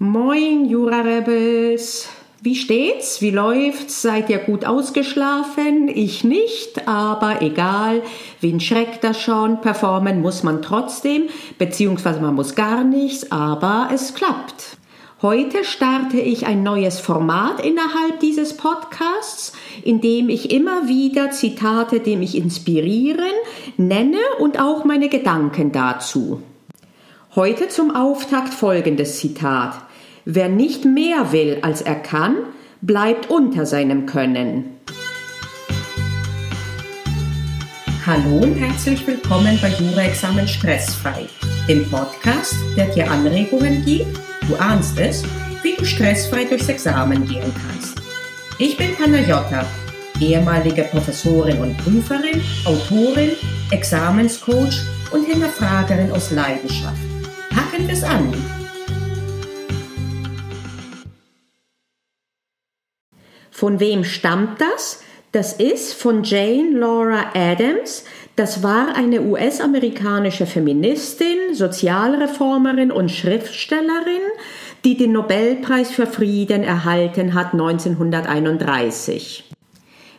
Moin, Jura Rebels. Wie steht's? Wie läuft's? Seid ihr gut ausgeschlafen? Ich nicht, aber egal. Wen schreckt das schon? Performen muss man trotzdem, beziehungsweise man muss gar nichts, aber es klappt. Heute starte ich ein neues Format innerhalb dieses Podcasts, in dem ich immer wieder Zitate, die mich inspirieren, nenne und auch meine Gedanken dazu. Heute zum Auftakt folgendes Zitat. Wer nicht mehr will, als er kann, bleibt unter seinem Können. Hallo und herzlich willkommen bei Jura-Examen Stressfrei, dem Podcast, der dir Anregungen gibt, du ahnst es, wie du stressfrei durchs Examen gehen kannst. Ich bin Panayota, ehemalige Professorin und Prüferin, Autorin, Examenscoach und Hinterfragerin aus Leidenschaft. Packen wir es an! Von wem stammt das? Das ist von Jane Laura Adams. Das war eine US-amerikanische Feministin, Sozialreformerin und Schriftstellerin, die den Nobelpreis für Frieden erhalten hat 1931.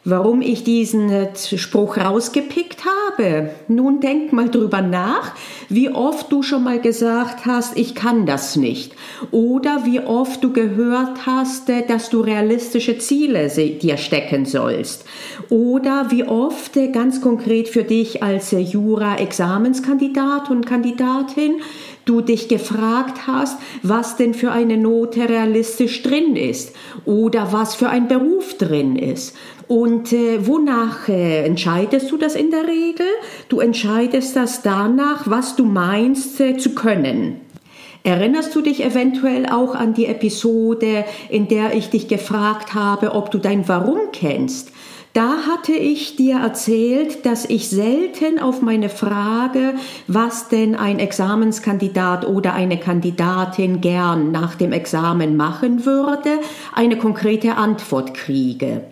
Warum ich diesen äh, Spruch rausgepickt habe? Nun denk mal drüber nach, wie oft du schon mal gesagt hast, ich kann das nicht. Oder wie oft du gehört hast, äh, dass du realistische Ziele dir stecken sollst. Oder wie oft äh, ganz konkret für dich als Jura-Examenskandidat und Kandidatin du dich gefragt hast, was denn für eine Note realistisch drin ist oder was für ein Beruf drin ist. Und äh, wonach äh, entscheidest du das in der Regel? Du entscheidest das danach, was du meinst äh, zu können. Erinnerst du dich eventuell auch an die Episode, in der ich dich gefragt habe, ob du dein Warum kennst? Da hatte ich dir erzählt, dass ich selten auf meine Frage, was denn ein Examenskandidat oder eine Kandidatin gern nach dem Examen machen würde, eine konkrete Antwort kriege.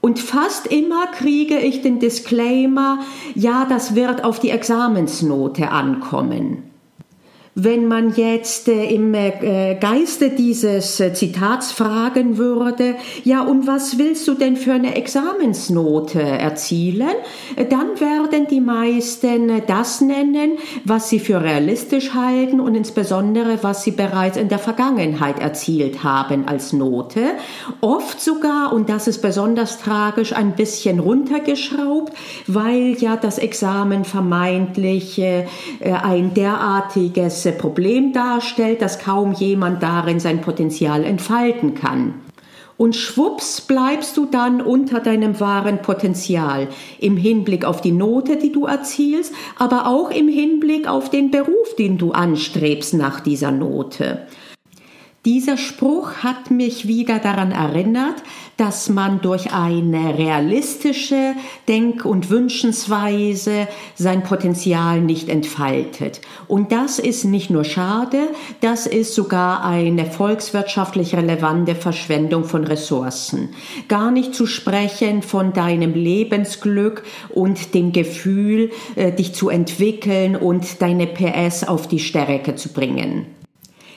Und fast immer kriege ich den Disclaimer, ja, das wird auf die Examensnote ankommen. Wenn man jetzt äh, im äh, Geiste dieses äh, Zitats fragen würde, ja, und was willst du denn für eine Examensnote erzielen, dann werden die meisten das nennen, was sie für realistisch halten und insbesondere, was sie bereits in der Vergangenheit erzielt haben als Note. Oft sogar, und das ist besonders tragisch, ein bisschen runtergeschraubt, weil ja das Examen vermeintlich ein derartiges Problem darstellt, dass kaum jemand darin sein Potenzial entfalten kann. Und schwupps bleibst du dann unter deinem wahren Potenzial im Hinblick auf die Note, die du erzielst, aber auch im Hinblick auf den Beruf, den du anstrebst nach dieser Note. Dieser Spruch hat mich wieder daran erinnert, dass man durch eine realistische Denk- und Wünschensweise sein Potenzial nicht entfaltet. Und das ist nicht nur schade, das ist sogar eine volkswirtschaftlich relevante Verschwendung von Ressourcen. Gar nicht zu sprechen von deinem Lebensglück und dem Gefühl, äh, dich zu entwickeln und deine PS auf die Stärke zu bringen.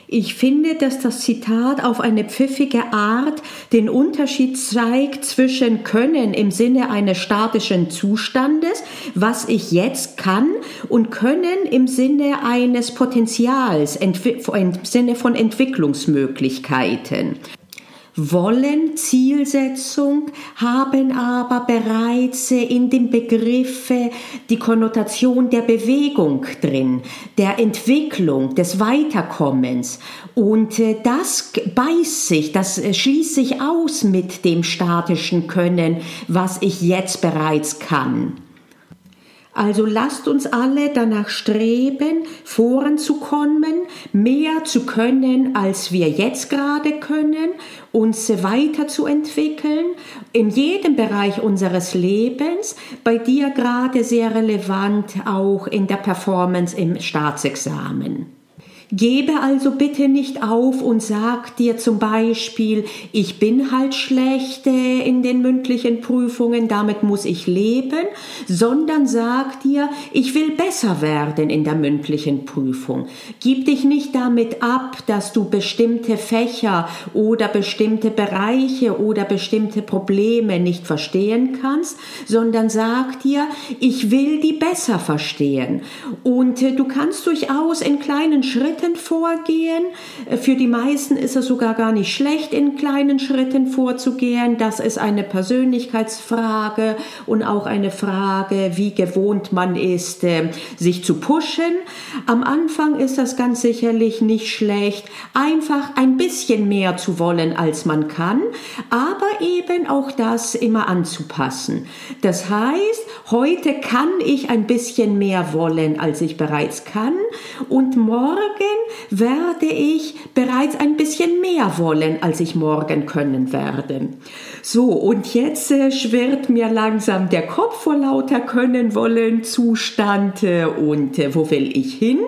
Ich finde, dass das Zitat auf eine pfiffige Art den Unterschied zeigt zwischen Können im Sinne eines statischen Zustandes, was ich jetzt kann, und Können im Sinne eines Potenzials, im Sinne von Entwicklungsmöglichkeiten. Wollen, Zielsetzung haben aber bereits in dem Begriff die Konnotation der Bewegung drin, der Entwicklung, des Weiterkommens. Und äh, das beißt sich, das äh, schließt sich aus mit dem statischen Können, was ich jetzt bereits kann. Also lasst uns alle danach streben, voranzukommen, mehr zu können, als wir jetzt gerade können, uns weiterzuentwickeln, in jedem Bereich unseres Lebens, bei dir gerade sehr relevant auch in der Performance im Staatsexamen. Gebe also bitte nicht auf und sag dir zum Beispiel, ich bin halt schlecht in den mündlichen Prüfungen, damit muss ich leben, sondern sag dir, ich will besser werden in der mündlichen Prüfung. Gib dich nicht damit ab, dass du bestimmte Fächer oder bestimmte Bereiche oder bestimmte Probleme nicht verstehen kannst, sondern sag dir, ich will die besser verstehen. Und äh, du kannst durchaus in kleinen Schritten Schritten vorgehen. Für die meisten ist es sogar gar nicht schlecht, in kleinen Schritten vorzugehen. Das ist eine Persönlichkeitsfrage und auch eine Frage, wie gewohnt man ist, äh, sich zu pushen. Am Anfang ist das ganz sicherlich nicht schlecht, einfach ein bisschen mehr zu wollen, als man kann, aber eben auch das immer anzupassen. Das heißt, heute kann ich ein bisschen mehr wollen, als ich bereits kann und morgen werde ich bereits ein bisschen mehr wollen, als ich morgen können werde. So, und jetzt äh, schwirrt mir langsam der Kopf vor lauter Können, Wollen, Zustand äh, und äh, wo will ich hin?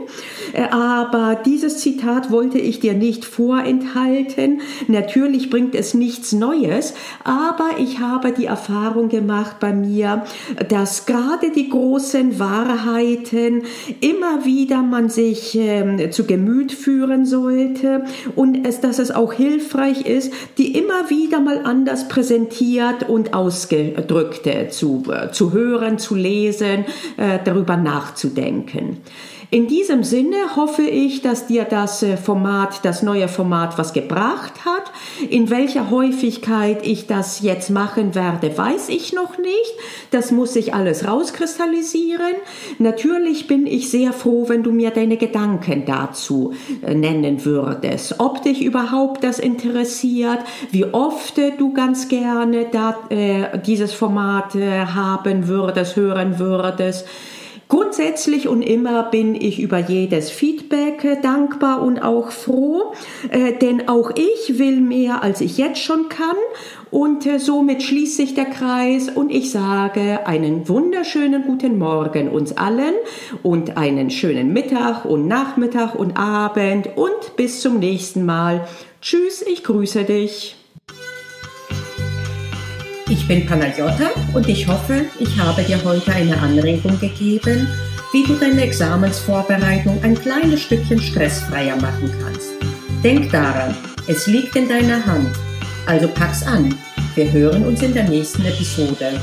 Äh, aber dieses Zitat wollte ich dir nicht vorenthalten. Natürlich bringt es nichts Neues, aber ich habe die Erfahrung gemacht bei mir, dass gerade die großen Wahrheiten immer wieder man sich äh, zu Gemüt führen sollte und es, dass es auch hilfreich ist, die immer wieder mal anders präsentiert und ausgedrückt zu, äh, zu hören, zu lesen, äh, darüber nachzudenken. In diesem Sinne hoffe ich, dass dir das äh, Format, das neue Format was gebracht hat. In welcher Häufigkeit ich das jetzt machen werde, weiß ich noch nicht. Das muss sich alles rauskristallisieren. Natürlich bin ich sehr froh, wenn du mir deine Gedanken dazu äh, nennen würdest. Ob dich überhaupt das interessiert, wie oft äh, du ganz gerne da, äh, dieses Format äh, haben würdest, hören würdest. Grundsätzlich und immer bin ich über jedes Feedback dankbar und auch froh, äh, denn auch ich will mehr, als ich jetzt schon kann und äh, somit schließt sich der Kreis und ich sage einen wunderschönen guten Morgen uns allen und einen schönen Mittag und Nachmittag und Abend und bis zum nächsten Mal. Tschüss, ich grüße dich. Ich bin Panagiotta und ich hoffe, ich habe dir heute eine Anregung gegeben, wie du deine Examensvorbereitung ein kleines Stückchen stressfreier machen kannst. Denk daran, es liegt in deiner Hand. Also pack's an. Wir hören uns in der nächsten Episode.